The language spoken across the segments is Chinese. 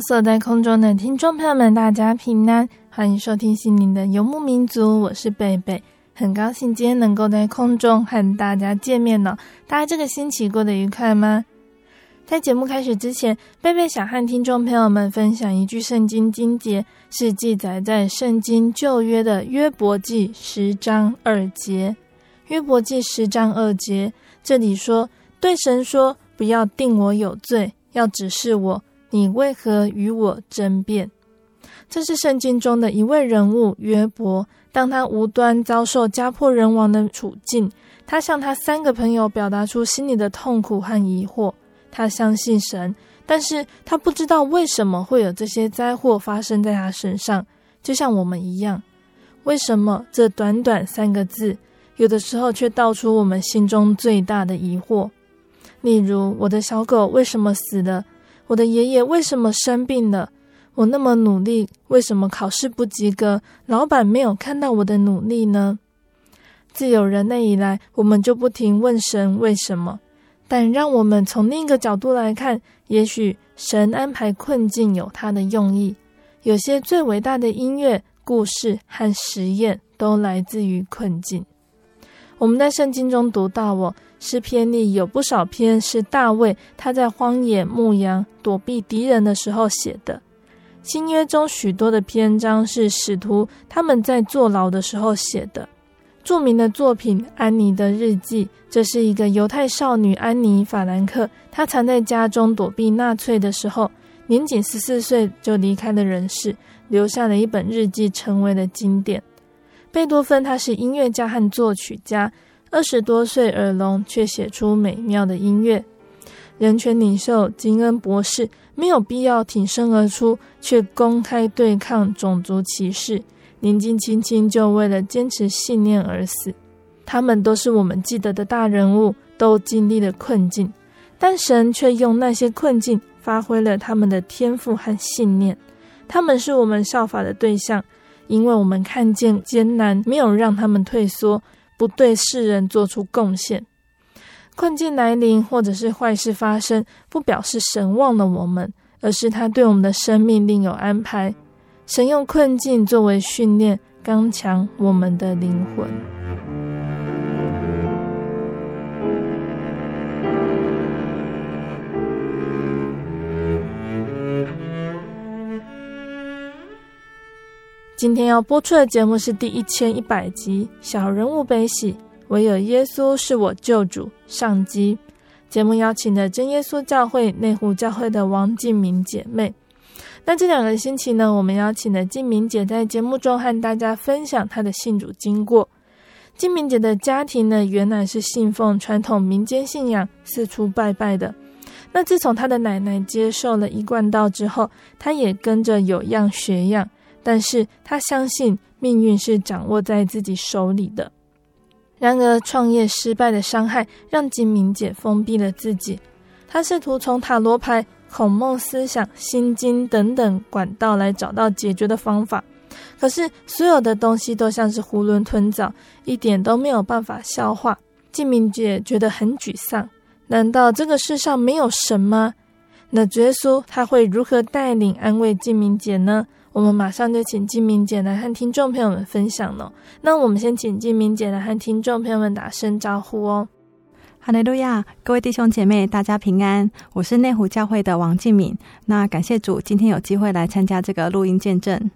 所在空中的听众朋友们，大家平安，欢迎收听心灵的游牧民族，我是贝贝，很高兴今天能够在空中和大家见面呢。大家这个星期过得愉快吗？在节目开始之前，贝贝想和听众朋友们分享一句圣经经节，是记载在圣经旧约的约伯记十章二节。约伯记十章二节，这里说：“对神说，不要定我有罪，要指示我。”你为何与我争辩？这是圣经中的一位人物约伯。当他无端遭受家破人亡的处境，他向他三个朋友表达出心里的痛苦和疑惑。他相信神，但是他不知道为什么会有这些灾祸发生在他身上，就像我们一样。为什么这短短三个字，有的时候却道出我们心中最大的疑惑？例如，我的小狗为什么死了？我的爷爷为什么生病了？我那么努力，为什么考试不及格？老板没有看到我的努力呢？自有人类以来，我们就不停问神为什么。但让我们从另一个角度来看，也许神安排困境有他的用意。有些最伟大的音乐、故事和实验，都来自于困境。我们在圣经中读到，我诗篇里有不少篇是大卫他在荒野牧羊、躲避敌人的时候写的。新约中许多的篇章是使徒他们在坐牢的时候写的。著名的作品《安妮的日记》，这是一个犹太少女安妮·法兰克，她藏在家中躲避纳粹的时候，年仅十四岁就离开了人世，留下了一本日记，成为了经典。贝多芬他是音乐家和作曲家，二十多岁耳聋却写出美妙的音乐。人权领袖金恩博士没有必要挺身而出，却公开对抗种族歧视，年纪轻轻就为了坚持信念而死。他们都是我们记得的大人物，都经历了困境，但神却用那些困境发挥了他们的天赋和信念。他们是我们效法的对象。因为我们看见艰难没有让他们退缩，不对世人做出贡献。困境来临或者是坏事发生，不表示神忘了我们，而是他对我们的生命另有安排。神用困境作为训练，刚强我们的灵魂。今天要播出的节目是第一千一百集《小人物悲喜》，唯有耶稣是我救主。上集节目邀请的真耶稣教会内湖教会的王静明姐妹。那这两个星期呢，我们邀请的静明姐在节目中和大家分享她的信主经过。静明姐的家庭呢，原来是信奉传统民间信仰，四处拜拜的。那自从她的奶奶接受了一贯道之后，她也跟着有样学样。但是他相信命运是掌握在自己手里的。然而，创业失败的伤害让静敏姐封闭了自己。她试图从塔罗牌、孔孟思想、心经等等管道来找到解决的方法。可是所有的东西都像是囫囵吞枣，一点都没有办法消化。静明姐觉得很沮丧。难道这个世上没有神吗？那耶稣他会如何带领安慰静明姐呢？我们马上就请静明姐来和听众朋友们分享了。那我们先请静明姐来和听众朋友们打声招呼哦。哈利路亚，各位弟兄姐妹，大家平安。我是内湖教会的王静敏。那感谢主，今天有机会来参加这个录音见证。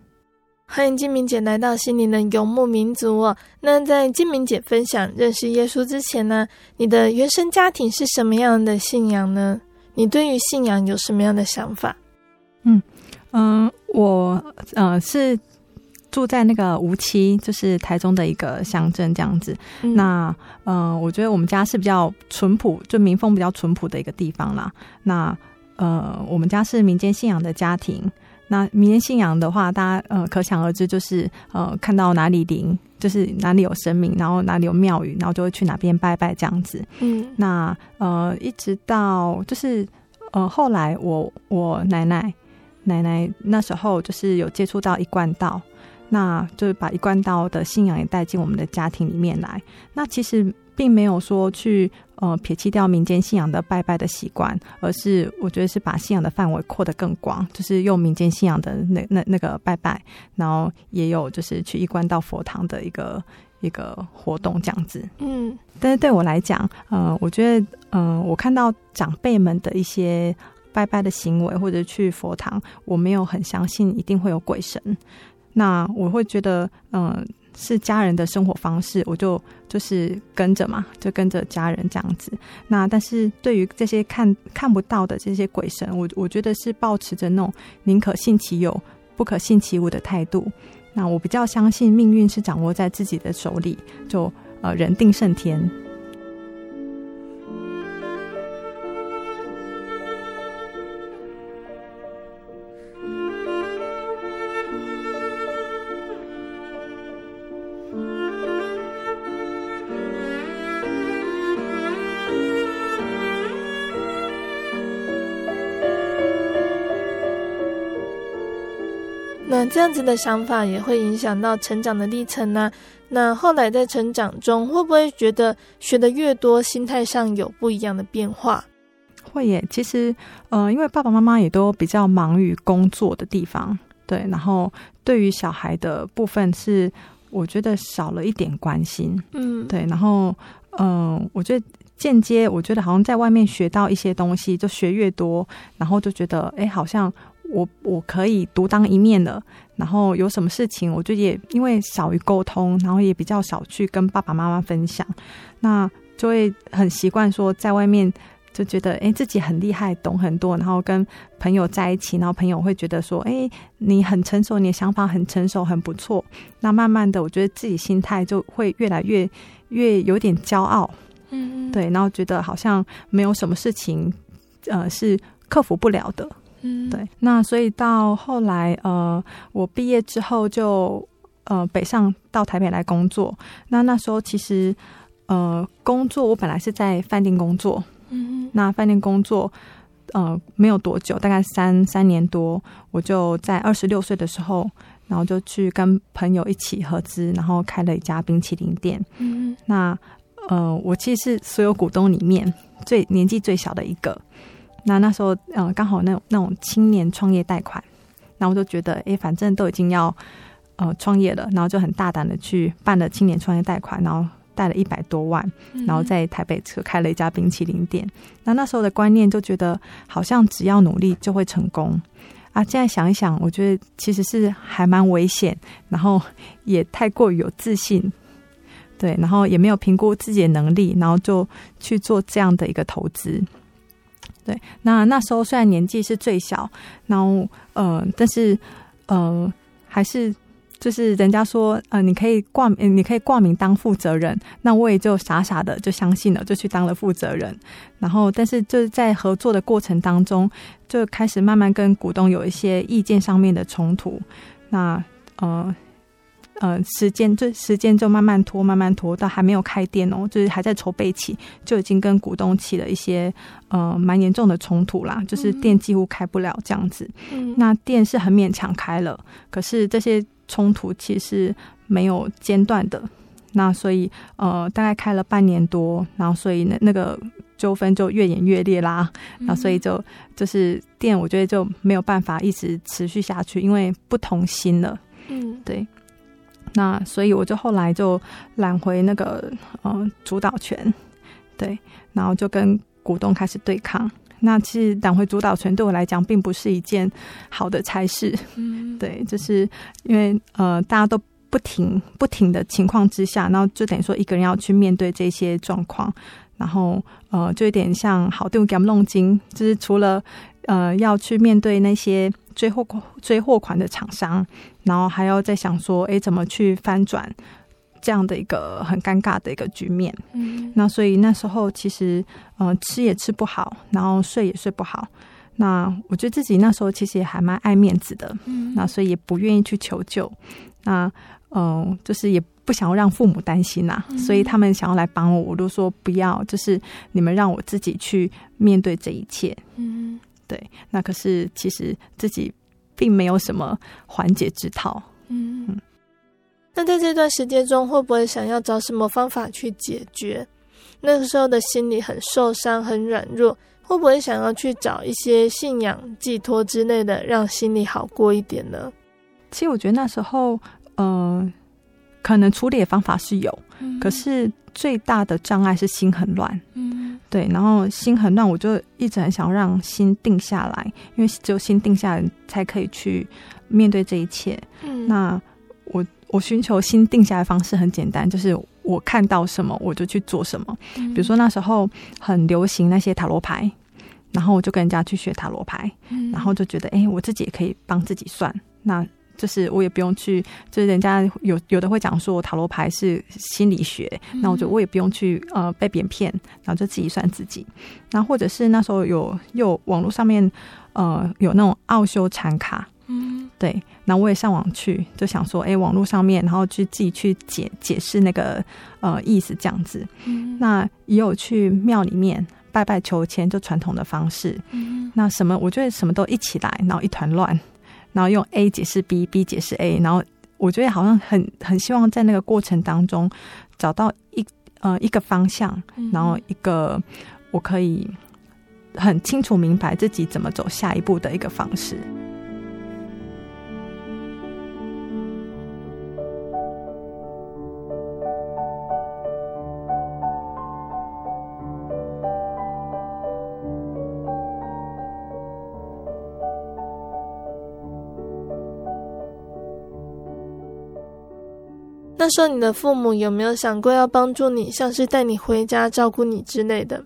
欢迎静明姐来到心灵的游牧民族哦。那在静明姐分享认识耶稣之前呢，你的原生家庭是什么样的信仰呢？你对于信仰有什么样的想法？嗯嗯、呃，我呃是住在那个梧栖，就是台中的一个乡镇这样子。嗯、那呃，我觉得我们家是比较淳朴，就民风比较淳朴的一个地方啦。那呃，我们家是民间信仰的家庭。那民间信仰的话，大家呃可想而知，就是呃看到哪里灵，就是哪里有神明，然后哪里有庙宇，然后就会去哪边拜拜这样子。嗯，那呃一直到就是呃后来我我奶奶奶奶那时候就是有接触到一贯道，那就是把一贯道的信仰也带进我们的家庭里面来。那其实。并没有说去呃撇弃掉民间信仰的拜拜的习惯，而是我觉得是把信仰的范围扩得更广，就是用民间信仰的那那那个拜拜，然后也有就是去一贯道佛堂的一个一个活动这样子。嗯，但是对我来讲，呃，我觉得嗯、呃，我看到长辈们的一些拜拜的行为或者去佛堂，我没有很相信一定会有鬼神，那我会觉得嗯。是家人的生活方式，我就就是跟着嘛，就跟着家人这样子。那但是对于这些看看不到的这些鬼神，我我觉得是抱持着那种宁可信其有，不可信其无的态度。那我比较相信命运是掌握在自己的手里，就呃人定胜天。那这样子的想法也会影响到成长的历程呢？那后来在成长中，会不会觉得学的越多，心态上有不一样的变化？会耶。其实，呃，因为爸爸妈妈也都比较忙于工作的地方，对，然后对于小孩的部分是，我觉得少了一点关心，嗯，对，然后，嗯、呃，我觉得间接，我觉得好像在外面学到一些东西，就学越多，然后就觉得，哎，好像。我我可以独当一面的，然后有什么事情，我就也因为少于沟通，然后也比较少去跟爸爸妈妈分享，那就会很习惯说在外面就觉得哎自己很厉害，懂很多，然后跟朋友在一起，然后朋友会觉得说哎你很成熟，你的想法很成熟，很不错。那慢慢的，我觉得自己心态就会越来越越有点骄傲，嗯，对，然后觉得好像没有什么事情呃是克服不了的。嗯，对，那所以到后来，呃，我毕业之后就呃北上到台北来工作。那那时候其实，呃，工作我本来是在饭店工作，嗯，那饭店工作呃没有多久，大概三三年多，我就在二十六岁的时候，然后就去跟朋友一起合资，然后开了一家冰淇淋店。嗯，那呃，我其实是所有股东里面最年纪最小的一个。那那时候，嗯，刚好那种那种青年创业贷款，然后我就觉得，哎，反正都已经要呃创业了，然后就很大胆的去办了青年创业贷款，然后贷了一百多万，然后在台北车开了一家冰淇淋店。那那时候的观念就觉得，好像只要努力就会成功啊。现在想一想，我觉得其实是还蛮危险，然后也太过于有自信，对，然后也没有评估自己的能力，然后就去做这样的一个投资。对，那那时候虽然年纪是最小，然后呃，但是呃，还是就是人家说呃，你可以挂，你可以挂名当负责人，那我也就傻傻的就相信了，就去当了负责人。然后，但是就是在合作的过程当中，就开始慢慢跟股东有一些意见上面的冲突。那呃呃时间就时间就慢慢拖，慢慢拖到还没有开店哦，就是还在筹备期，就已经跟股东起了一些呃蛮严重的冲突啦，就是店几乎开不了这样子。嗯，那店是很勉强开了，可是这些冲突其实没有间断的。那所以呃大概开了半年多，然后所以那那个。纠纷就越演越烈啦，那所以就就是店，我觉得就没有办法一直持续下去，因为不同心了。嗯，对。那所以我就后来就揽回那个嗯主导权，对，然后就跟股东开始对抗。那其实揽回主导权对我来讲并不是一件好的差事。嗯，对，就是因为呃大家都不停不停的情况之下，然后就等于说一个人要去面对这些状况。然后，呃，就有点像好定给他们弄金，就是除了呃要去面对那些追货款、追货款的厂商，然后还要再想说，哎，怎么去翻转这样的一个很尴尬的一个局面。嗯，那所以那时候其实，呃，吃也吃不好，然后睡也睡不好。那我觉得自己那时候其实也还蛮爱面子的，嗯，那所以也不愿意去求救。那，嗯、呃，就是也。不想要让父母担心呐、啊，所以他们想要来帮我，我都说不要，就是你们让我自己去面对这一切。嗯，对。那可是其实自己并没有什么缓解之道。嗯嗯。那在这段时间中，会不会想要找什么方法去解决？那个时候的心里很受伤、很软弱，会不会想要去找一些信仰寄托之类的，让心里好过一点呢？其实我觉得那时候，嗯、呃。可能处理的方法是有，嗯、可是最大的障碍是心很乱。嗯，对，然后心很乱，我就一直很想让心定下来，因为只有心定下来，才可以去面对这一切。嗯，那我我寻求心定下来的方式很简单，就是我看到什么我就去做什么。嗯、比如说那时候很流行那些塔罗牌，然后我就跟人家去学塔罗牌，嗯、然后就觉得哎，我自己也可以帮自己算。那就是我也不用去，就是人家有有的会讲说塔罗牌是心理学，那、嗯、我觉得我也不用去呃被别人骗，然后就自己算自己。那或者是那时候有有网络上面呃有那种奥修禅卡，嗯，对，那我也上网去就想说，哎、欸，网络上面然后去自己去解解释那个呃意思这样子。嗯，那也有去庙里面拜拜求签，就传统的方式。嗯，那什么我觉得什么都一起来，然后一团乱。然后用 A 解释 B，B 解释 A，然后我觉得好像很很希望在那个过程当中找到一呃一个方向，然后一个我可以很清楚明白自己怎么走下一步的一个方式。那时候你的父母有没有想过要帮助你，像是带你回家照顾你之类的？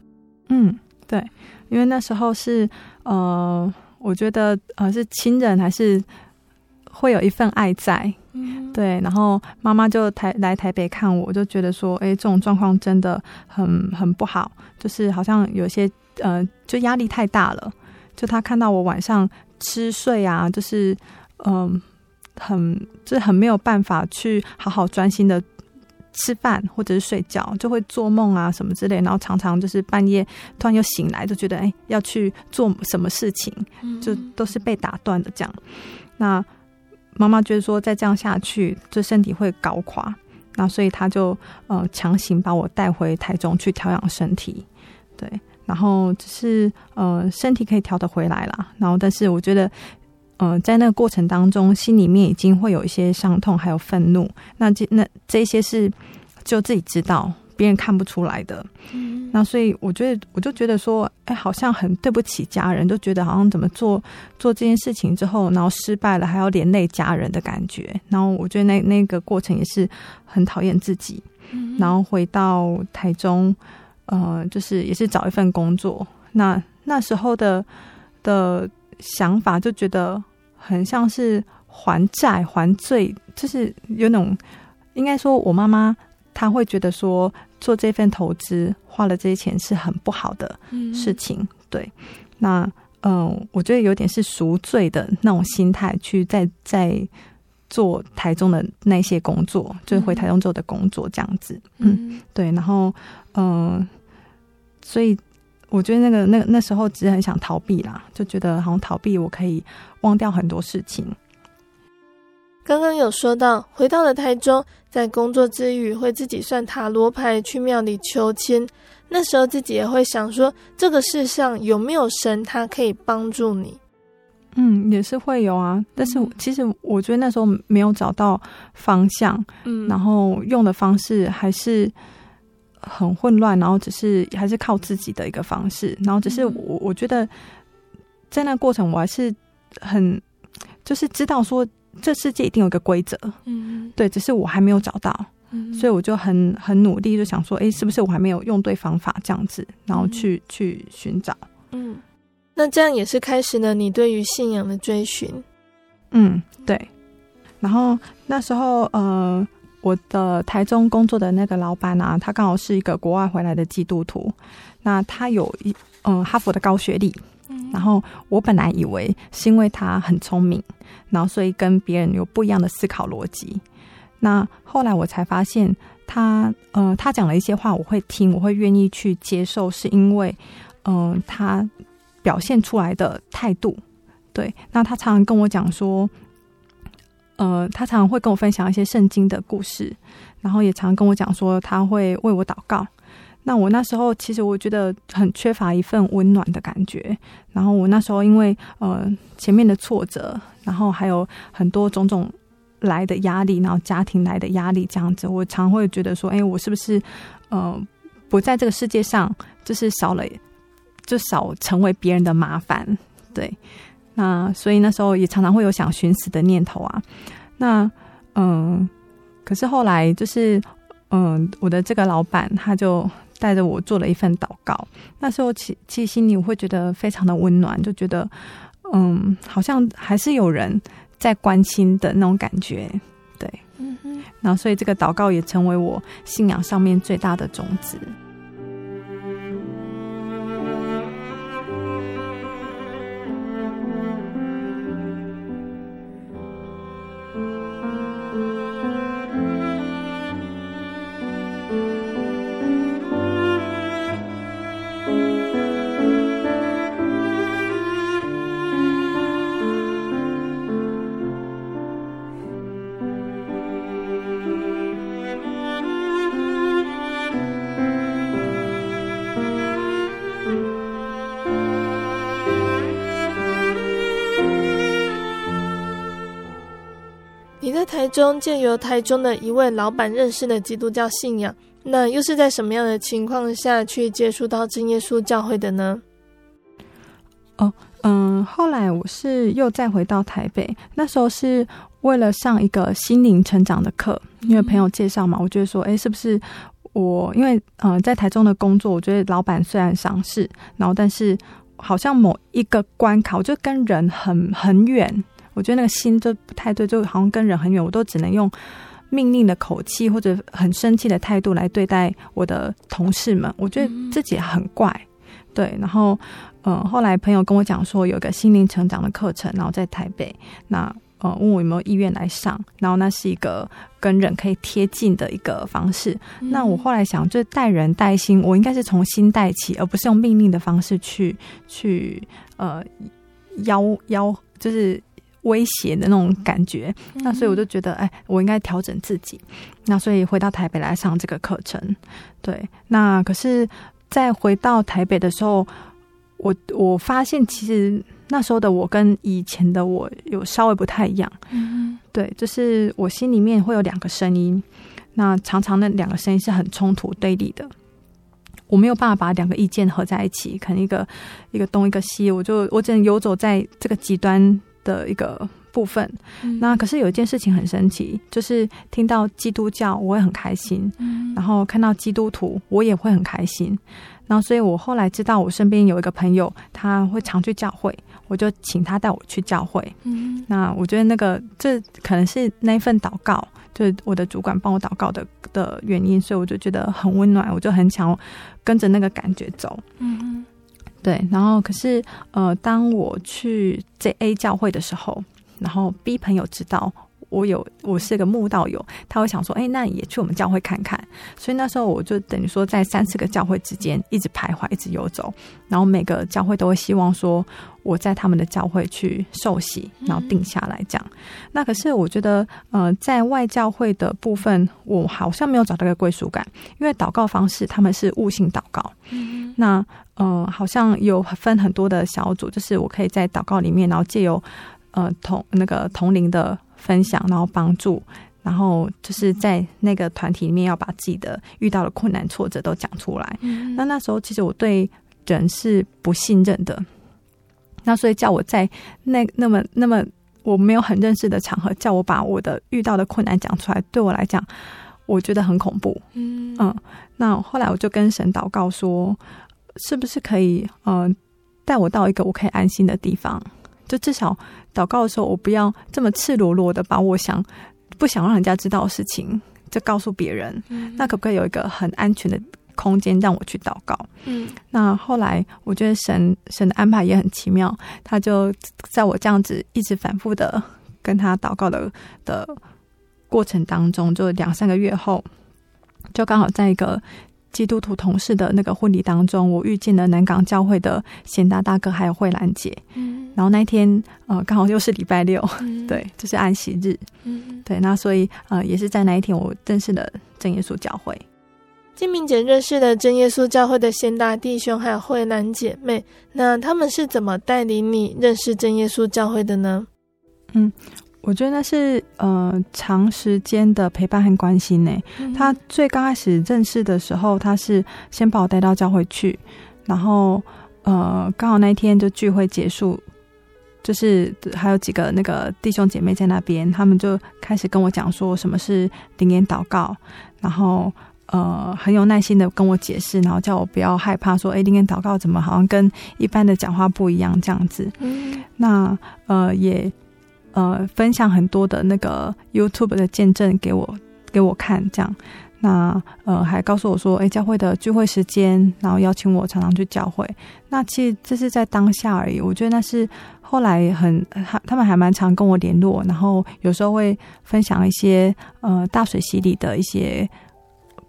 嗯，对，因为那时候是呃，我觉得呃是亲人还是会有一份爱在，嗯，对。然后妈妈就台来台北看我，就觉得说，哎，这种状况真的很很不好，就是好像有些呃，就压力太大了。就她看到我晚上吃睡啊，就是嗯。呃很就是很没有办法去好好专心的吃饭或者是睡觉，就会做梦啊什么之类，然后常常就是半夜突然又醒来，就觉得哎要去做什么事情，就都是被打断的这样。那妈妈觉得说再这样下去，这身体会搞垮，那所以他就呃强行把我带回台中去调养身体，对，然后只是呃身体可以调得回来啦，然后但是我觉得。嗯、呃，在那个过程当中，心里面已经会有一些伤痛，还有愤怒。那这那这些是就自己知道，别人看不出来的。嗯，那所以我觉得，我就觉得说，哎，好像很对不起家人，就觉得好像怎么做做这件事情之后，然后失败了，还要连累家人的感觉。然后我觉得那那个过程也是很讨厌自己。嗯，然后回到台中，呃，就是也是找一份工作。那那时候的的想法就觉得。很像是还债还罪，就是有那种，应该说，我妈妈她会觉得说，做这份投资花了这些钱是很不好的事情。嗯、对，那嗯，我觉得有点是赎罪的那种心态去在在做台中的那些工作，就是回台中做的工作这样子。嗯，嗯对，然后嗯、呃，所以我觉得那个那那时候只是很想逃避啦，就觉得好像逃避我可以忘掉很多事情。刚刚有说到，回到了台中，在工作之余会自己算塔罗牌，去庙里求签。那时候自己也会想说，这个世上有没有神，他可以帮助你？嗯，也是会有啊。但是其实我觉得那时候没有找到方向，嗯，然后用的方式还是很混乱，然后只是还是靠自己的一个方式，然后只是我我觉得在那过程我还是很就是知道说。这世界一定有一个规则，嗯，对，只是我还没有找到，嗯，所以我就很很努力，就想说，哎，是不是我还没有用对方法这样子，然后去、嗯、去寻找，嗯，那这样也是开始了你对于信仰的追寻，嗯，对，然后那时候，呃，我的台中工作的那个老板啊，他刚好是一个国外回来的基督徒，那他有一嗯、呃、哈佛的高学历。然后我本来以为是因为他很聪明，然后所以跟别人有不一样的思考逻辑。那后来我才发现他，呃，他讲了一些话，我会听，我会愿意去接受，是因为，嗯、呃，他表现出来的态度。对，那他常常跟我讲说，呃，他常常会跟我分享一些圣经的故事，然后也常常跟我讲说他会为我祷告。那我那时候其实我觉得很缺乏一份温暖的感觉，然后我那时候因为呃前面的挫折，然后还有很多种种来的压力，然后家庭来的压力这样子，我常会觉得说，哎，我是不是呃不在这个世界上，就是少了，就少成为别人的麻烦，对。那所以那时候也常常会有想寻死的念头啊。那嗯、呃，可是后来就是嗯、呃，我的这个老板他就。带着我做了一份祷告，那时候其其实心里我会觉得非常的温暖，就觉得嗯，好像还是有人在关心的那种感觉，对，嗯哼，然后所以这个祷告也成为我信仰上面最大的种子。中借由台中的一位老板认识了基督教信仰，那又是在什么样的情况下去接触到真耶稣教会的呢？哦，嗯，后来我是又再回到台北，那时候是为了上一个心灵成长的课，因为朋友介绍嘛，我觉得说，哎，是不是我因为、呃，在台中的工作，我觉得老板虽然赏识，然后但是好像某一个关卡，我就跟人很很远。我觉得那个心就不太对，就好像跟人很远，我都只能用命令的口气或者很生气的态度来对待我的同事们。我觉得自己很怪，对。然后，嗯、呃，后来朋友跟我讲说有个心灵成长的课程，然后在台北，那呃问我有没有意愿来上，然后那是一个跟人可以贴近的一个方式。嗯、那我后来想，就是带人带心，我应该是从心带起，而不是用命令的方式去去呃邀邀，就是。威胁的那种感觉，那所以我就觉得，哎，我应该调整自己。那所以回到台北来上这个课程，对。那可是，在回到台北的时候，我我发现其实那时候的我跟以前的我有稍微不太一样。嗯，对，就是我心里面会有两个声音，那常常那两个声音是很冲突对立的，我没有办法把两个意见合在一起，可能一个一个东一个西，我就我只能游走在这个极端的一个部分，嗯、那可是有一件事情很神奇，就是听到基督教我会很开心，嗯、然后看到基督徒我也会很开心，然后所以我后来知道我身边有一个朋友他会常去教会，我就请他带我去教会。嗯，那我觉得那个这可能是那一份祷告，就是我的主管帮我祷告的的原因，所以我就觉得很温暖，我就很想跟着那个感觉走。嗯。对，然后可是呃，当我去这 A 教会的时候，然后 B 朋友知道我有我是个慕道友，他会想说，哎，那也去我们教会看看。所以那时候我就等于说在三四个教会之间一直徘徊，一直游走，然后每个教会都会希望说我在他们的教会去受洗，然后定下来这样。那可是我觉得，呃，在外教会的部分，我好像没有找到一个归属感，因为祷告方式他们是悟性祷告。嗯，那呃，好像有分很多的小组，就是我可以在祷告里面，然后借由呃同那个同龄的分享，然后帮助，然后就是在那个团体里面要把自己的遇到的困难挫折都讲出来。嗯，那那时候其实我对人是不信任的，那所以叫我在那那么那么我没有很认识的场合，叫我把我的遇到的困难讲出来，对我来讲，我觉得很恐怖。嗯嗯，那后来我就跟神祷告说，是不是可以嗯、呃、带我到一个我可以安心的地方？就至少祷告的时候，我不要这么赤裸裸的把我想不想让人家知道的事情，就告诉别人。嗯、那可不可以有一个很安全的空间让我去祷告？嗯，那后来我觉得神神的安排也很奇妙，他就在我这样子一直反复的跟他祷告的的过程当中，就两三个月后，就刚好在一个。基督徒同事的那个婚礼当中，我遇见了南港教会的贤达大哥，还有慧兰姐。嗯，然后那天呃，刚好又是礼拜六，嗯、对，就是安息日。嗯，对，那所以呃，也是在那一天，我认识了真耶稣教会。金明姐认识了真耶稣教会的贤达弟兄，还有慧兰姐妹。那他们是怎么带领你认识真耶稣教会的呢？嗯。我觉得那是呃长时间的陪伴和关心呢。他最刚开始认识的时候，他是先把我带到教会去，然后呃刚好那一天就聚会结束，就是还有几个那个弟兄姐妹在那边，他们就开始跟我讲说什么是灵言祷告，然后呃很有耐心的跟我解释，然后叫我不要害怕说，说哎灵言祷告怎么好像跟一般的讲话不一样这样子。嗯，那呃也。呃，分享很多的那个 YouTube 的见证给我给我看，这样，那呃还告诉我说，哎，教会的聚会时间，然后邀请我常常去教会。那其实这是在当下而已，我觉得那是后来很他他们还蛮常跟我联络，然后有时候会分享一些呃大水洗礼的一些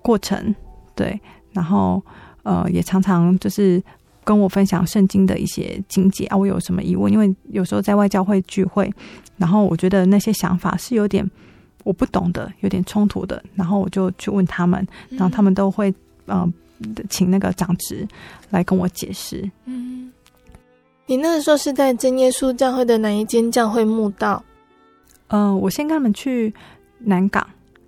过程，对，然后呃也常常就是。跟我分享圣经的一些经节啊，我有什么疑问？因为有时候在外教会聚会，然后我觉得那些想法是有点我不懂的，有点冲突的，然后我就去问他们，然后他们都会嗯、呃，请那个长职来跟我解释。嗯，你那个时候是在真耶稣教会的哪一间教会墓道？嗯、呃，我先跟他们去南港，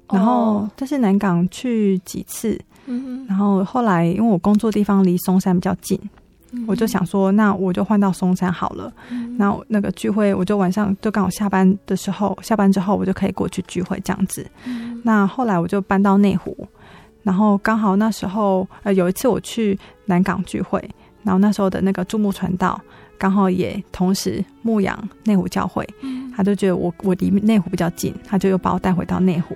然后但是南港去几次，嗯，然后后来因为我工作地方离松山比较近。我就想说，那我就换到松山好了。那、嗯、那个聚会，我就晚上就刚好下班的时候，下班之后我就可以过去聚会这样子。嗯、那后来我就搬到内湖，然后刚好那时候呃有一次我去南港聚会，然后那时候的那个注目传道刚好也同时牧养内湖教会，嗯、他就觉得我我离内湖比较近，他就又把我带回到内湖。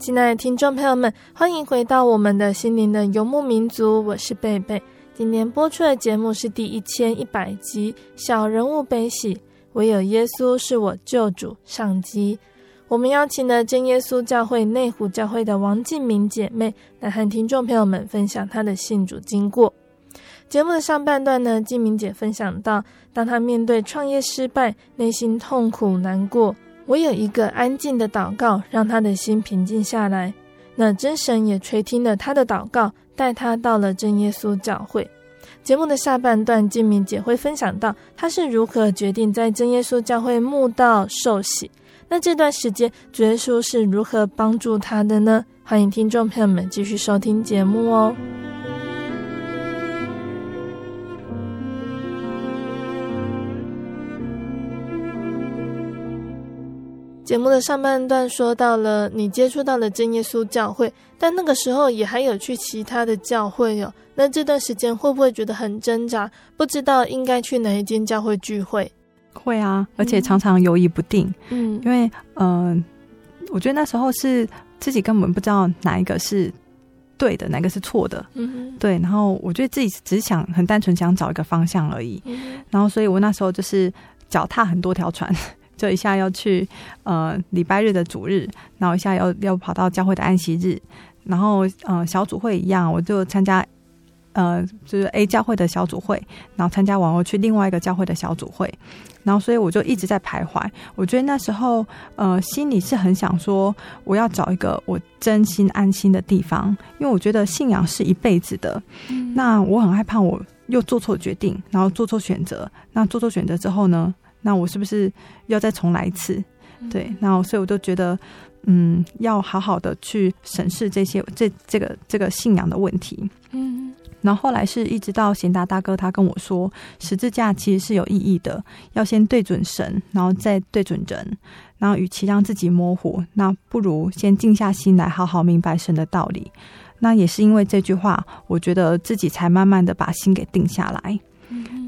亲爱的听众朋友们，欢迎回到我们的心灵的游牧民族，我是贝贝。今天播出的节目是第一千一百集《小人物悲喜》，唯有耶稣是我救主上集。我们邀请了真耶稣教会内湖教会的王静明姐妹来和听众朋友们分享她的信主经过。节目的上半段呢，静明姐分享到，当她面对创业失败，内心痛苦难过。唯有一个安静的祷告，让他的心平静下来。那真神也垂听了他的祷告，带他到了真耶稣教会。节目的下半段，静明姐会分享到他是如何决定在真耶稣教会慕道受洗。那这段时间，主耶稣是如何帮助他的呢？欢迎听众朋友们继续收听节目哦。节目的上半段说到了你接触到了真耶稣教会，但那个时候也还有去其他的教会哦。那这段时间会不会觉得很挣扎，不知道应该去哪一间教会聚会？会啊，而且常常犹豫不定。嗯，因为嗯、呃，我觉得那时候是自己根本不知道哪一个是对的，哪个是错的。嗯，对。然后我觉得自己只想很单纯想找一个方向而已。嗯，然后所以我那时候就是脚踏很多条船。就一下要去呃礼拜日的主日，然后一下要要跑到教会的安息日，然后呃小组会一样，我就参加呃就是 A 教会的小组会，然后参加完我去另外一个教会的小组会，然后所以我就一直在徘徊。我觉得那时候呃心里是很想说，我要找一个我真心安心的地方，因为我觉得信仰是一辈子的。嗯。那我很害怕我又做错决定，然后做错选择。那做错选择之后呢？那我是不是要再重来一次？对，那所以我就觉得，嗯，要好好的去审视这些这这个这个信仰的问题。嗯，然后后来是一直到贤达大哥他跟我说，十字架其实是有意义的，要先对准神，然后再对准人。然后与其让自己模糊，那不如先静下心来，好好明白神的道理。那也是因为这句话，我觉得自己才慢慢的把心给定下来。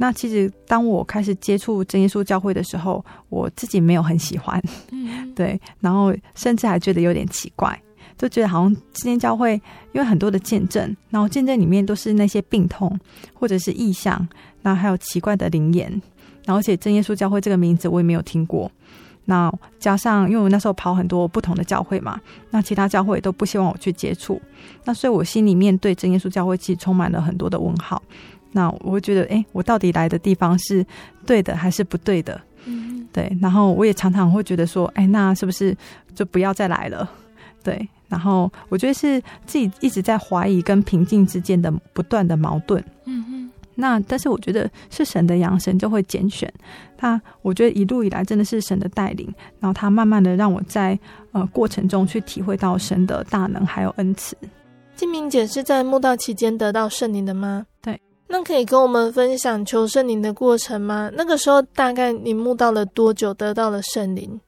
那其实，当我开始接触真耶稣教会的时候，我自己没有很喜欢，对，然后甚至还觉得有点奇怪，就觉得好像今天教会因为很多的见证，然后见证里面都是那些病痛或者是异象，然后还有奇怪的灵言，然后而且真耶稣教会这个名字我也没有听过，那加上因为我那时候跑很多不同的教会嘛，那其他教会都不希望我去接触，那所以我心里面对真耶稣教会其实充满了很多的问号。那我会觉得，哎，我到底来的地方是对的还是不对的？嗯，对。然后我也常常会觉得说，哎，那是不是就不要再来了？对。然后我觉得是自己一直在怀疑跟平静之间的不断的矛盾。嗯嗯。那但是我觉得是神的养，神就会拣选那。我觉得一路以来真的是神的带领，然后他慢慢的让我在呃过程中去体会到神的大能还有恩慈。金明姐是在慕道期间得到圣灵的吗？对。那可以跟我们分享求圣灵的过程吗？那个时候大概你慕道了多久得到了圣灵？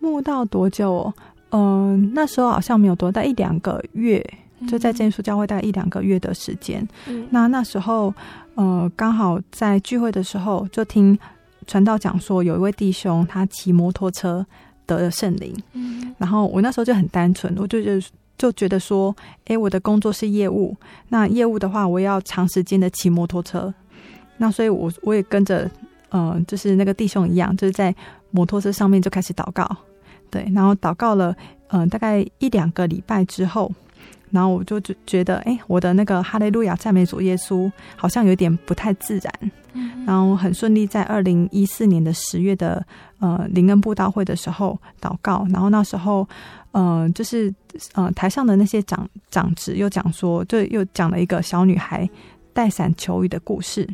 慕道多久？哦嗯、呃，那时候好像没有多，大一两个月，就在真耶稣教会大概一两个月的时间。嗯、那那时候，呃，刚好在聚会的时候，就听传道讲说，有一位弟兄他骑摩托车得了圣灵。嗯，然后我那时候就很单纯，我就觉得。就觉得说，诶，我的工作是业务，那业务的话，我要长时间的骑摩托车，那所以我我也跟着，嗯、呃，就是那个弟兄一样，就是在摩托车上面就开始祷告，对，然后祷告了，嗯、呃，大概一两个礼拜之后，然后我就觉得，诶，我的那个哈利路亚赞美主耶稣好像有点不太自然，嗯、然后很顺利，在二零一四年的十月的呃灵恩布道会的时候祷告，然后那时候。嗯、呃，就是呃，台上的那些长长执又讲说，就又讲了一个小女孩带伞求雨的故事。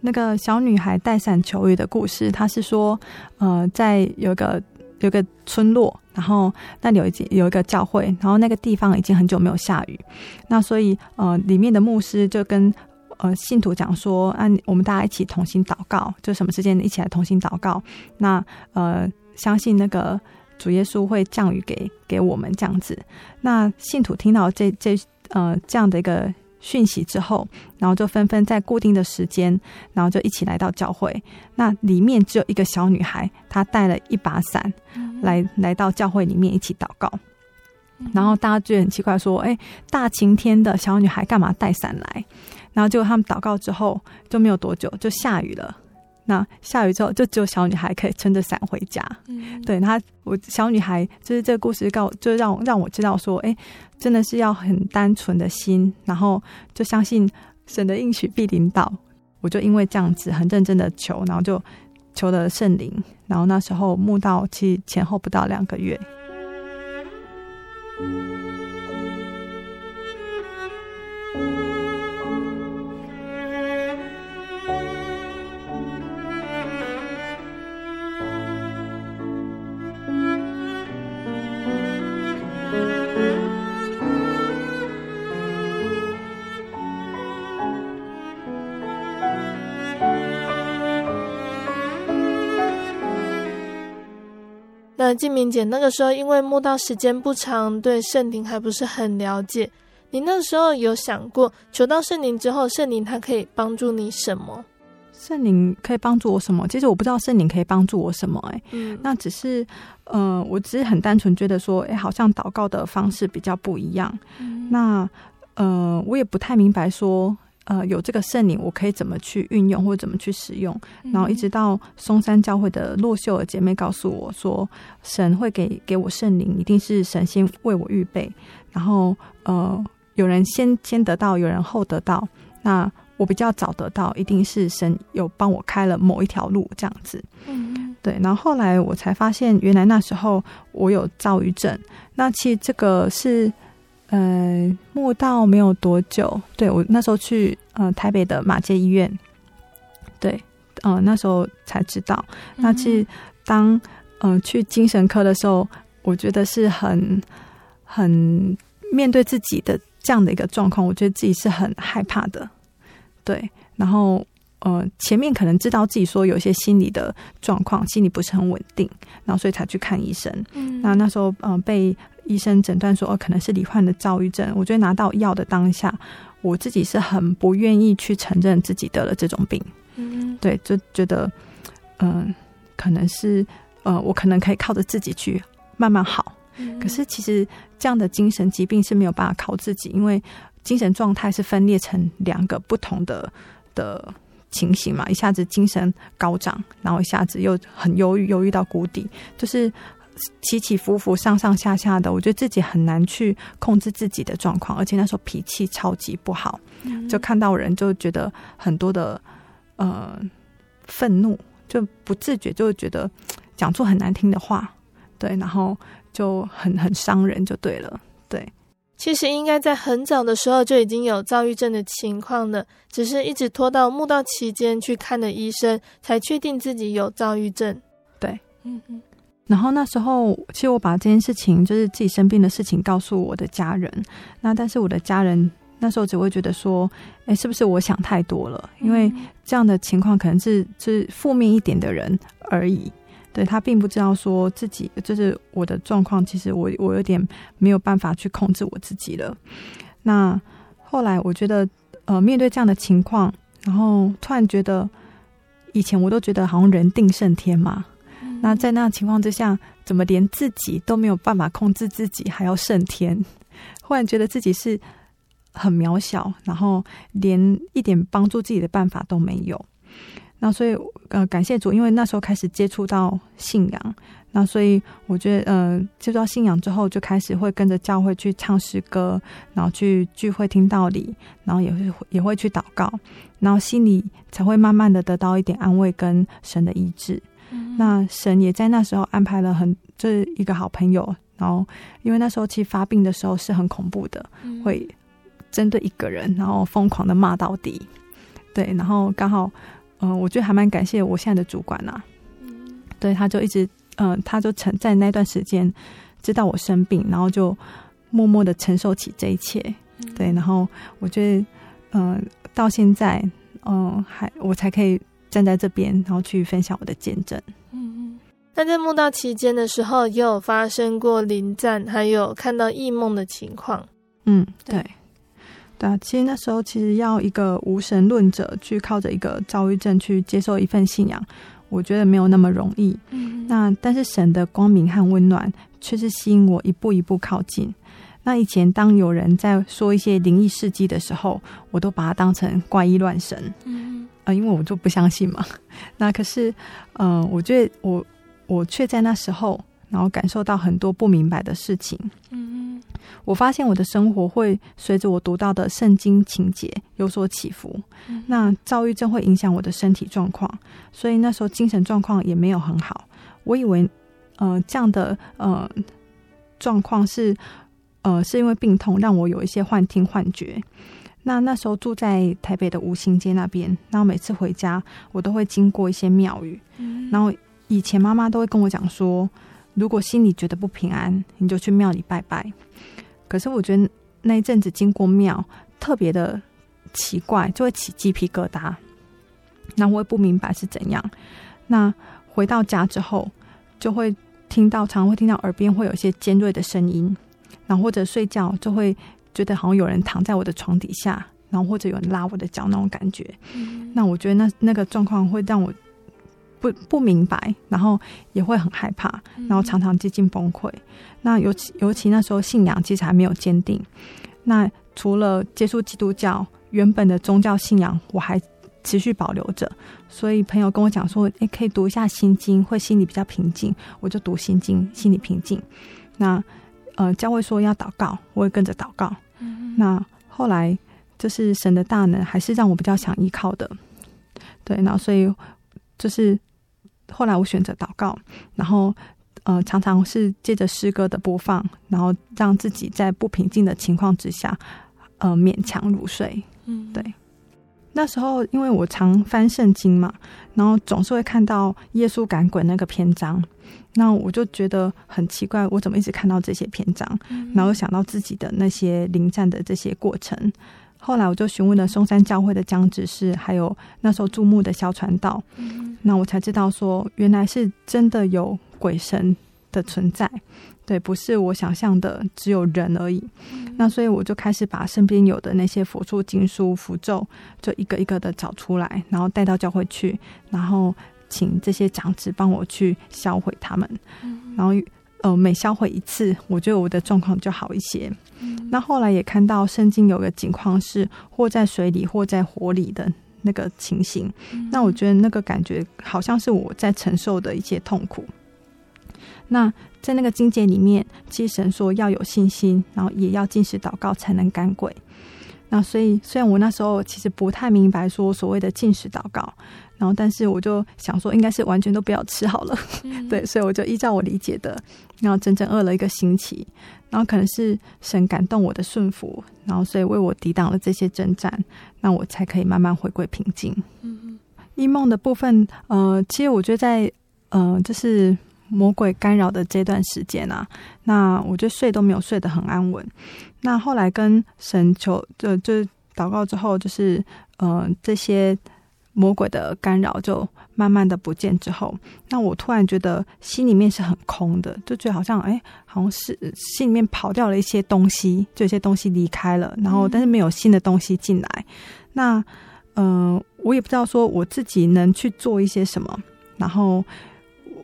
那个小女孩带伞求雨的故事，她是说，呃，在有个有个村落，然后那里有一有一个教会，然后那个地方已经很久没有下雨，那所以呃，里面的牧师就跟呃信徒讲说，啊，我们大家一起同心祷告，就什么时间一起来同心祷告，那呃，相信那个。主耶稣会降雨给给我们这样子，那信徒听到这这呃这样的一个讯息之后，然后就纷纷在固定的时间，然后就一起来到教会。那里面只有一个小女孩，她带了一把伞来来到教会里面一起祷告。然后大家就很奇怪说：“哎，大晴天的小女孩干嘛带伞来？”然后结果他们祷告之后，就没有多久就下雨了。那下雨之后，就只有小女孩可以撑着伞回家。嗯，对，她，我小女孩就是这个故事告，就让让我知道说，哎，真的是要很单纯的心，然后就相信神的应许必临到。我就因为这样子很认真的求，然后就求了圣灵，然后那时候慕道期前后不到两个月。那静明姐那个时候因为慕道时间不长，对圣灵还不是很了解。你那个时候有想过求到圣灵之后，圣灵它可以帮助你什么？圣灵可以帮助我什么？其实我不知道圣灵可以帮助我什么、欸。哎，嗯，那只是，呃，我只是很单纯觉得说，哎、欸，好像祷告的方式比较不一样。嗯、那，呃，我也不太明白说，呃，有这个圣灵，我可以怎么去运用或者怎么去使用？嗯、然后一直到松山教会的洛秀尔姐妹告诉我说，神会给给我圣灵，一定是神先为我预备。然后，呃，有人先先得到，有人后得到。那我比较早得到，一定是神有帮我开了某一条路，这样子。嗯，对。然后后来我才发现，原来那时候我有躁郁症。那其实这个是，呃，慕道没有多久，对，我那时候去呃台北的马街医院，对，呃，那时候才知道。那其实当呃去精神科的时候，我觉得是很很面对自己的这样的一个状况，我觉得自己是很害怕的。对，然后呃，前面可能知道自己说有一些心理的状况，心理不是很稳定，然后所以才去看医生。嗯，那那时候呃，被医生诊断说哦，可能是罹患的躁郁症。我觉得拿到药的当下，我自己是很不愿意去承认自己得了这种病。嗯，对，就觉得嗯、呃，可能是呃，我可能可以靠着自己去慢慢好。嗯，可是其实这样的精神疾病是没有办法靠自己，因为。精神状态是分裂成两个不同的的情形嘛，一下子精神高涨，然后一下子又很忧郁，忧郁到谷底，就是起起伏伏、上上下下的。我觉得自己很难去控制自己的状况，而且那时候脾气超级不好，嗯、就看到人就觉得很多的呃愤怒，就不自觉就觉得讲出很难听的话，对，然后就很很伤人，就对了，对。其实应该在很早的时候就已经有躁郁症的情况了，只是一直拖到慕道期间去看的医生，才确定自己有躁郁症。对，嗯嗯。然后那时候，其实我把这件事情，就是自己生病的事情，告诉我的家人。那但是我的家人那时候只会觉得说，哎，是不是我想太多了？因为这样的情况可能是是负面一点的人而已。对，他并不知道说自己就是我的状况，其实我我有点没有办法去控制我自己了。那后来我觉得，呃，面对这样的情况，然后突然觉得，以前我都觉得好像人定胜天嘛。那在那情况之下，怎么连自己都没有办法控制自己，还要胜天？忽然觉得自己是很渺小，然后连一点帮助自己的办法都没有。那所以，呃，感谢主，因为那时候开始接触到信仰，那所以我觉得，呃，接触到信仰之后，就开始会跟着教会去唱诗歌，然后去聚会听道理，然后也会也会去祷告，然后心里才会慢慢的得到一点安慰跟神的医治。嗯、那神也在那时候安排了很就是一个好朋友，然后因为那时候其实发病的时候是很恐怖的，嗯、会针对一个人，然后疯狂的骂到底，对，然后刚好。嗯，我觉得还蛮感谢我现在的主管呐、啊，嗯，对，他就一直，嗯，他就承在那段时间知道我生病，然后就默默的承受起这一切，嗯、对，然后我觉得，嗯，到现在，嗯，还我才可以站在这边，然后去分享我的见证。嗯嗯，那在墓道期间的时候，也有发生过临战，还有看到异梦的情况。嗯，对。对啊，其实那时候其实要一个无神论者去靠着一个躁郁症去接受一份信仰，我觉得没有那么容易。嗯，那但是神的光明和温暖却是吸引我一步一步靠近。那以前当有人在说一些灵异事迹的时候，我都把它当成怪异乱神。嗯，啊，因为我就不相信嘛。那可是，嗯、呃，我觉得我我却在那时候，然后感受到很多不明白的事情。嗯。我发现我的生活会随着我读到的圣经情节有所起伏。嗯、那躁郁症会影响我的身体状况，所以那时候精神状况也没有很好。我以为，呃，这样的呃状况是呃是因为病痛让我有一些幻听幻觉。那那时候住在台北的吴兴街那边，然后每次回家我都会经过一些庙宇，嗯、然后以前妈妈都会跟我讲说，如果心里觉得不平安，你就去庙里拜拜。可是我觉得那一阵子经过庙，特别的奇怪，就会起鸡皮疙瘩。那我也不明白是怎样。那回到家之后，就会听到，常常会听到耳边会有一些尖锐的声音，然后或者睡觉就会觉得好像有人躺在我的床底下，然后或者有人拉我的脚那种感觉。嗯、那我觉得那那个状况会让我不不明白，然后也会很害怕，然后常常接近崩溃。嗯、那尤其尤其那时候信仰其实还没有坚定，那除了接触基督教原本的宗教信仰，我还。持续保留着，所以朋友跟我讲说：“诶，可以读一下心经，会心里比较平静。”我就读心经，心里平静。那呃，教会说要祷告，我也跟着祷告。嗯嗯。那后来就是神的大能，还是让我比较想依靠的。对，然后所以就是后来我选择祷告，然后呃，常常是借着诗歌的播放，然后让自己在不平静的情况之下，呃，勉强入睡。嗯，对。那时候，因为我常翻圣经嘛，然后总是会看到耶稣赶鬼那个篇章，那我就觉得很奇怪，我怎么一直看到这些篇章？然后想到自己的那些临战的这些过程。后来我就询问了松山教会的江执事，还有那时候注目的萧传道，那我才知道说，原来是真的有鬼神的存在。对，不是我想象的只有人而已。嗯、那所以我就开始把身边有的那些佛术、经书、符咒，就一个一个的找出来，然后带到教会去，然后请这些长子帮我去销毁他们。嗯、然后呃，每销毁一次，我觉得我的状况就好一些。嗯、那后来也看到圣经有个情况是，或在水里，或在火里的那个情形。嗯、那我觉得那个感觉好像是我在承受的一些痛苦。那在那个经节里面，其实神说要有信心，然后也要进食祷告才能赶鬼。那所以，虽然我那时候其实不太明白说所谓的进食祷告，然后但是我就想说，应该是完全都不要吃好了。嗯、对，所以我就依照我理解的，然后整整饿了一个星期。然后可能是神感动我的顺服，然后所以为我抵挡了这些征战，那我才可以慢慢回归平静。嗯，一梦的部分，呃，其实我觉得在，呃，就是。魔鬼干扰的这段时间啊，那我觉得睡都没有睡得很安稳。那后来跟神求，就就祷告之后，就是呃这些魔鬼的干扰就慢慢的不见之后，那我突然觉得心里面是很空的，就觉得好像哎，好像是心里面跑掉了一些东西，就有些东西离开了，然后但是没有新的东西进来。那嗯、呃，我也不知道说我自己能去做一些什么，然后。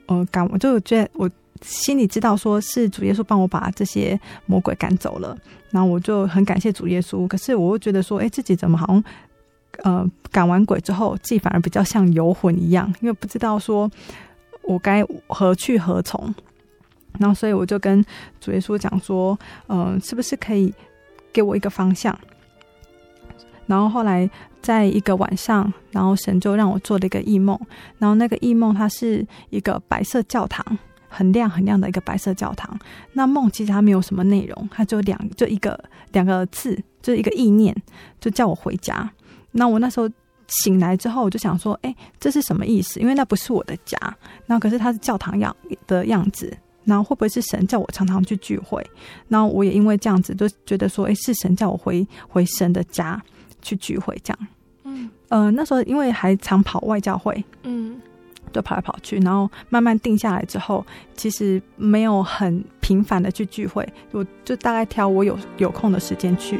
呃，感我就觉得我心里知道，说是主耶稣帮我把这些魔鬼赶走了，然后我就很感谢主耶稣。可是我又觉得说，哎，自己怎么好像呃赶完鬼之后，自己反而比较像游魂一样，因为不知道说我该何去何从。然后所以我就跟主耶稣讲说，嗯、呃，是不是可以给我一个方向？然后后来。在一个晚上，然后神就让我做了一个异梦，然后那个异梦它是一个白色教堂，很亮很亮的一个白色教堂。那梦其实它没有什么内容，它就两就一个两个字，就是一个意念，就叫我回家。那我那时候醒来之后，我就想说，哎，这是什么意思？因为那不是我的家，那可是它是教堂样的样子，然后会不会是神叫我常常去聚会？然后我也因为这样子，就觉得说，哎，是神叫我回回神的家。去聚会这样，嗯，呃，那时候因为还常跑外教会，嗯，就跑来跑去，然后慢慢定下来之后，其实没有很频繁的去聚会，我就大概挑我有有空的时间去。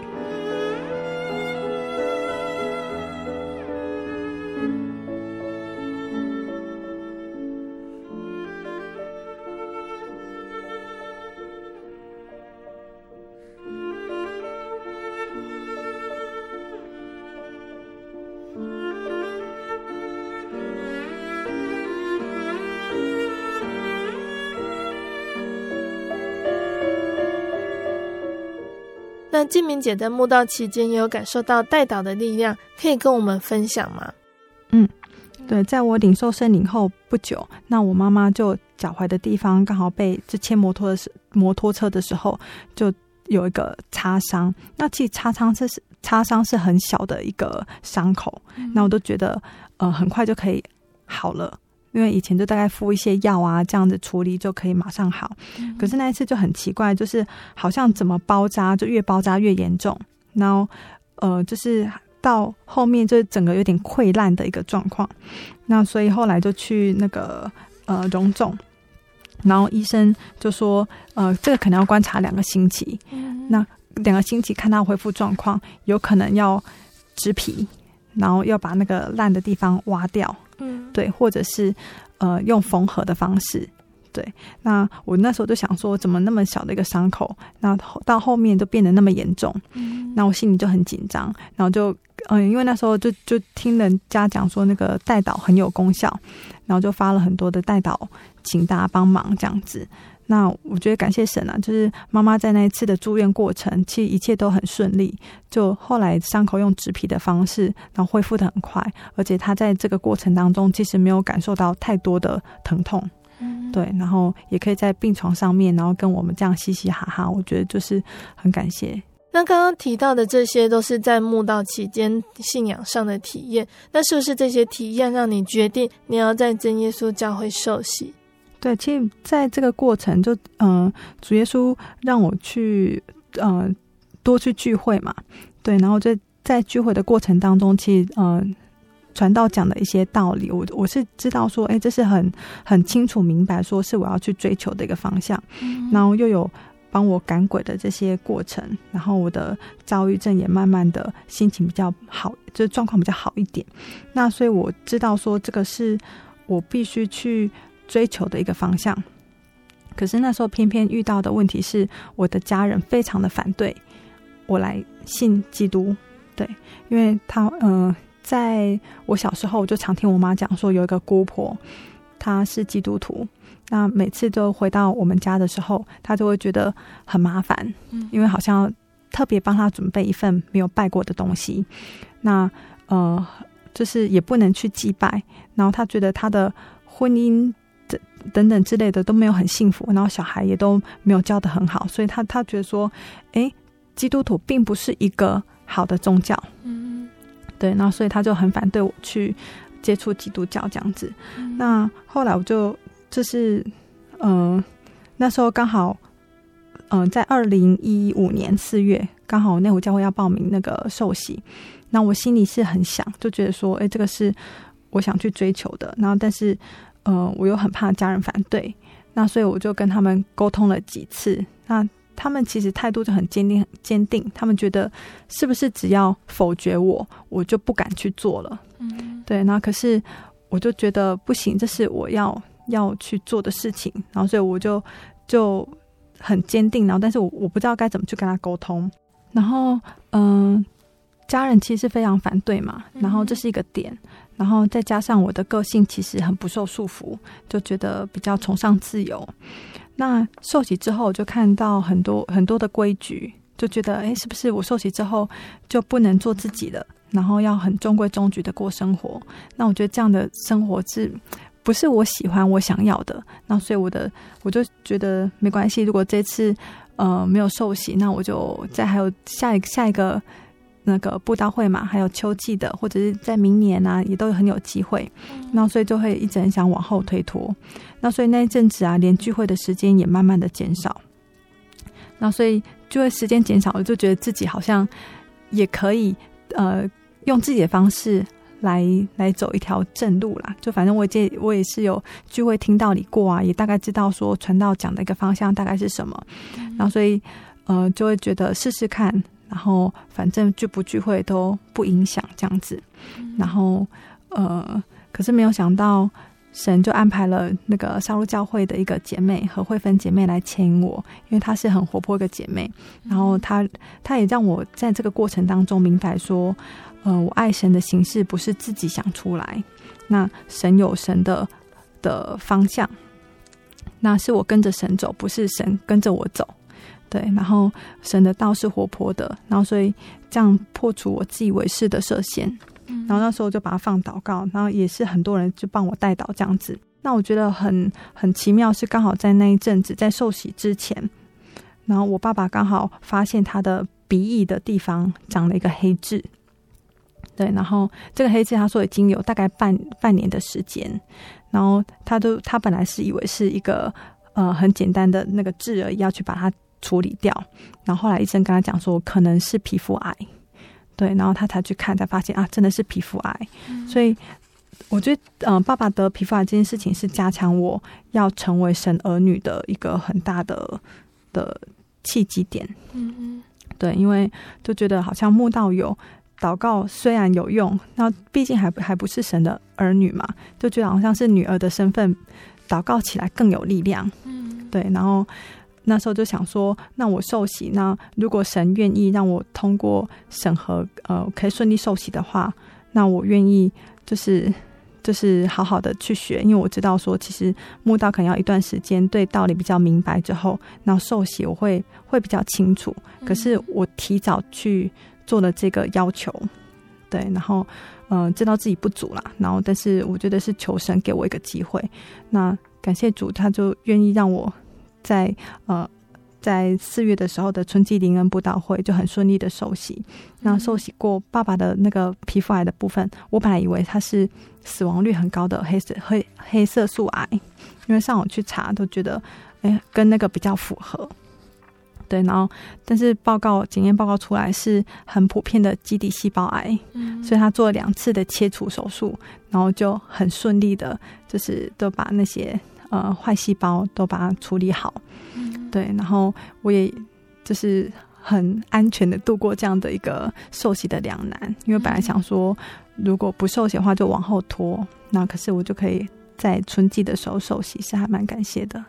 那静明姐在慕道期间也有感受到带导的力量，可以跟我们分享吗？嗯，对，在我领受圣灵后不久，那我妈妈就脚踝的地方刚好被这牵摩托的时摩托车的时候就有一个擦伤。那其实擦伤是擦伤是很小的一个伤口，嗯、那我都觉得呃很快就可以好了。因为以前就大概敷一些药啊，这样子处理就可以马上好。嗯、可是那一次就很奇怪，就是好像怎么包扎就越包扎越严重，然后呃，就是到后面就整个有点溃烂的一个状况。那所以后来就去那个呃荣总，然后医生就说，呃，这个可能要观察两个星期。嗯、那两个星期看他恢复状况，有可能要植皮，然后要把那个烂的地方挖掉。嗯，对，或者是呃用缝合的方式。对，那我那时候就想说，怎么那么小的一个伤口，那到后面就变得那么严重？嗯，那我心里就很紧张，然后就嗯，因为那时候就就听人家讲说那个带导很有功效，然后就发了很多的带导，请大家帮忙这样子。那我觉得感谢神啊，就是妈妈在那一次的住院过程，其实一切都很顺利。就后来伤口用植皮的方式，然后恢复的很快，而且她在这个过程当中其实没有感受到太多的疼痛。嗯，对，然后也可以在病床上面，然后跟我们这样嘻嘻哈哈，我觉得就是很感谢。那刚刚提到的这些都是在慕道期间信仰上的体验，那是不是这些体验让你决定你要在真耶稣教会受洗？对，其实在这个过程就，就嗯，主耶稣让我去，嗯、呃，多去聚会嘛，对，然后在在聚会的过程当中，其实嗯，传道讲的一些道理，我我是知道说，哎，这是很很清楚明白，说是我要去追求的一个方向，嗯、然后又有帮我赶鬼的这些过程，然后我的躁郁症也慢慢的心情比较好，就是状况比较好一点，那所以我知道说，这个是我必须去。追求的一个方向，可是那时候偏偏遇到的问题是，我的家人非常的反对我来信基督。对，因为他嗯、呃，在我小时候我就常听我妈讲说，有一个姑婆，她是基督徒，那每次都回到我们家的时候，她就会觉得很麻烦，因为好像特别帮她准备一份没有拜过的东西，那呃，就是也不能去祭拜，然后她觉得她的婚姻。等等之类的都没有很幸福，然后小孩也都没有教的很好，所以他他觉得说，诶，基督徒并不是一个好的宗教，嗯，对，然后所以他就很反对我去接触基督教这样子。嗯、那后来我就就是，嗯、呃，那时候刚好，嗯、呃，在二零一五年四月，刚好内湖教会要报名那个受洗，那我心里是很想，就觉得说，诶，这个是我想去追求的，然后但是。呃，我又很怕家人反对，那所以我就跟他们沟通了几次。那他们其实态度就很坚定，很坚定。他们觉得是不是只要否决我，我就不敢去做了？嗯，对。那可是我就觉得不行，这是我要要去做的事情。然后所以我就就很坚定。然后，但是我我不知道该怎么去跟他沟通。然后，嗯、呃，家人其实非常反对嘛。然后这是一个点。然后再加上我的个性其实很不受束缚，就觉得比较崇尚自由。那受洗之后就看到很多很多的规矩，就觉得哎，是不是我受洗之后就不能做自己了？然后要很中规中矩的过生活？那我觉得这样的生活是不是我喜欢我想要的？那所以我的我就觉得没关系，如果这次呃没有受洗，那我就再还有下一下一个。那个布道会嘛，还有秋季的，或者是在明年啊，也都很有机会。那所以就会一直很想往后推脱。那所以那一阵子啊，连聚会的时间也慢慢的减少。那所以就会时间减少，我就觉得自己好像也可以呃，用自己的方式来来走一条正路啦。就反正我这我也是有聚会听到你过啊，也大概知道说传道讲的一个方向大概是什么。然后所以呃，就会觉得试试看。然后反正聚不聚会都不影响这样子，然后呃，可是没有想到神就安排了那个沙鹿教会的一个姐妹和慧芬姐妹来牵引我，因为她是很活泼一个姐妹，然后她她也让我在这个过程当中明白说，呃，我爱神的形式不是自己想出来，那神有神的的方向，那是我跟着神走，不是神跟着我走。对，然后神的道是活泼的，然后所以这样破除我自以为是的设限，然后那时候就把它放祷告，然后也是很多人就帮我带祷这样子。那我觉得很很奇妙，是刚好在那一阵子在受洗之前，然后我爸爸刚好发现他的鼻翼的地方长了一个黑痣，对，然后这个黑痣他说已经有大概半半年的时间，然后他都他本来是以为是一个呃很简单的那个痣而已，要去把它。处理掉，然后后来医生跟他讲说可能是皮肤癌，对，然后他才去看，才发现啊，真的是皮肤癌，嗯、所以我觉得，嗯、呃，爸爸得皮肤癌这件事情是加强我要成为神儿女的一个很大的的契机点。嗯嗯，对，因为就觉得好像慕道友祷告虽然有用，那毕竟还还不是神的儿女嘛，就觉得好像是女儿的身份，祷告起来更有力量。嗯，对，然后那时候就想说，那我受洗，那如果神愿意让我通过审核，呃，可以顺利受洗的话，那我愿意。就是就是好好的去学，因为我知道说，其实慕道可能要一段时间，对道理比较明白之后，那受洗我会会比较清楚。可是我提早去做了这个要求，对，然后嗯、知道自己不足啦，然后但是我觉得是求神给我一个机会，那感谢主，他就愿意让我在呃。在四月的时候的春季灵恩布道会就很顺利的受洗。那受洗过爸爸的那个皮肤癌的部分，我本来以为他是死亡率很高的黑色黑黑色素癌，因为上网去查都觉得，哎、欸，跟那个比较符合。对，然后但是报告检验报告出来是很普遍的基底细胞癌，嗯，所以他做了两次的切除手术，然后就很顺利的，就是都把那些呃坏细胞都把它处理好。对，然后我也就是很安全的度过这样的一个受洗的两难，因为本来想说如果不受洗的话就往后拖，那可是我就可以在春季的时候受洗，是还蛮感谢的。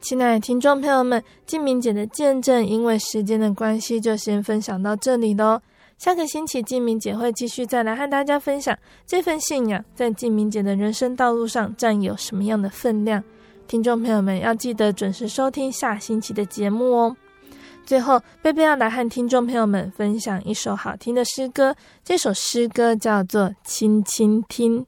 亲爱的听众朋友们，静明姐的见证，因为时间的关系，就先分享到这里喽。下个星期静明姐会继续再来和大家分享这份信仰在静明姐的人生道路上占有什么样的分量。听众朋友们要记得准时收听下星期的节目哦。最后，贝贝要来和听众朋友们分享一首好听的诗歌，这首诗歌叫做《轻轻听》。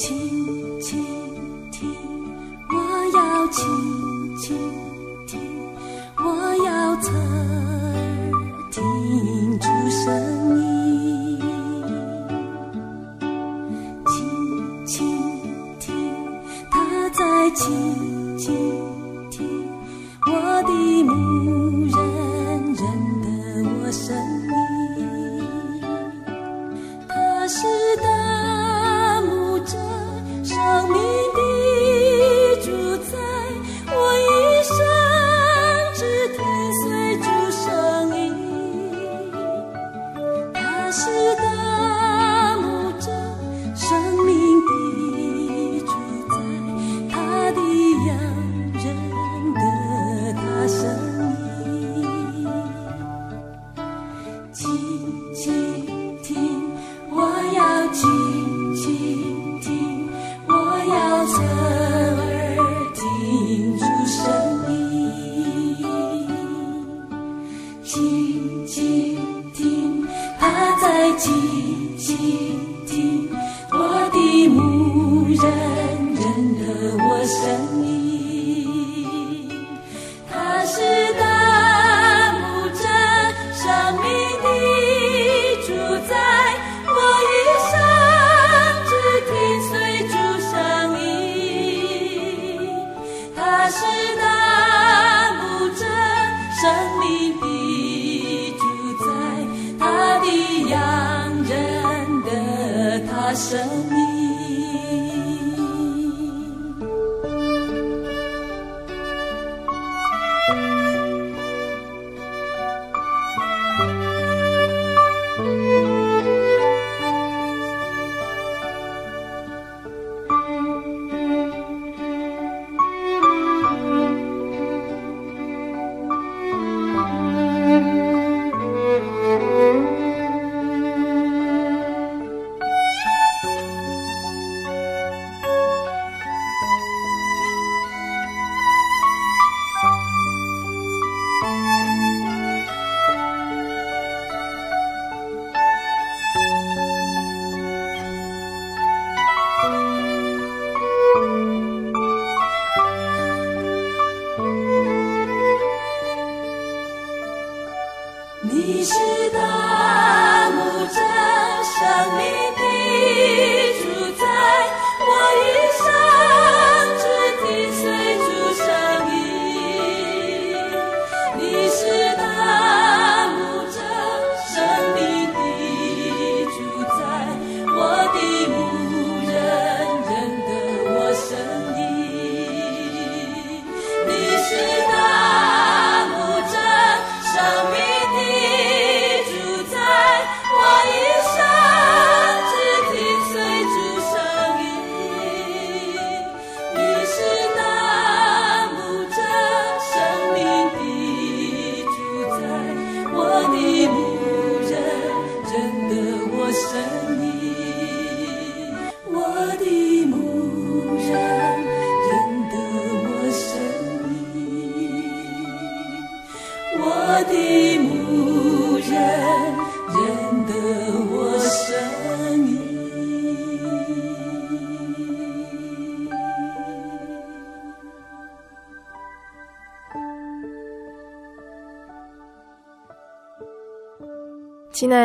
轻轻听，我要轻。轻听，我要侧耳听出声音。轻轻听，他在轻轻，听我的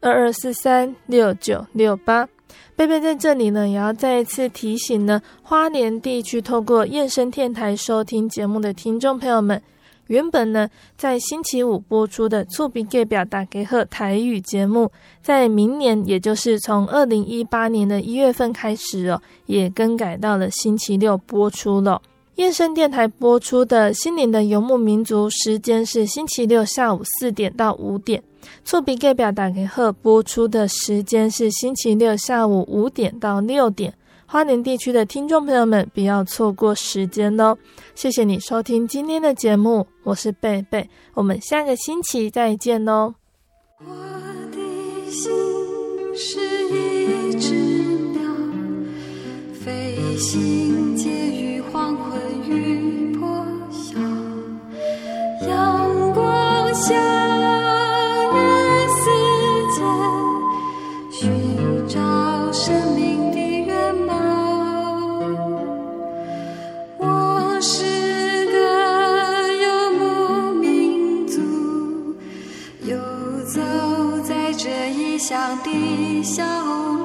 二二四三六九六八。贝贝在这里呢，也要再一次提醒呢，花莲地区透过燕声电台收听节目的听众朋友们。原本呢，在星期五播出的厝边隔壁大家好台语节目，在明年，也就是从二零一八年的一月份开始哦，也更改到了星期六播出了。燕声电台播出的心灵的游牧民族时间是星期六下午四点到五点，厝边隔壁大家好播出的时间是星期六下午五点到六点。花莲地区的听众朋友们，不要错过时间哦！谢谢你收听今天的节目，我是贝贝，我们下个星期再见哦。我的心是一只鸟，飞行介于黄昏与破晓，阳光下。笑。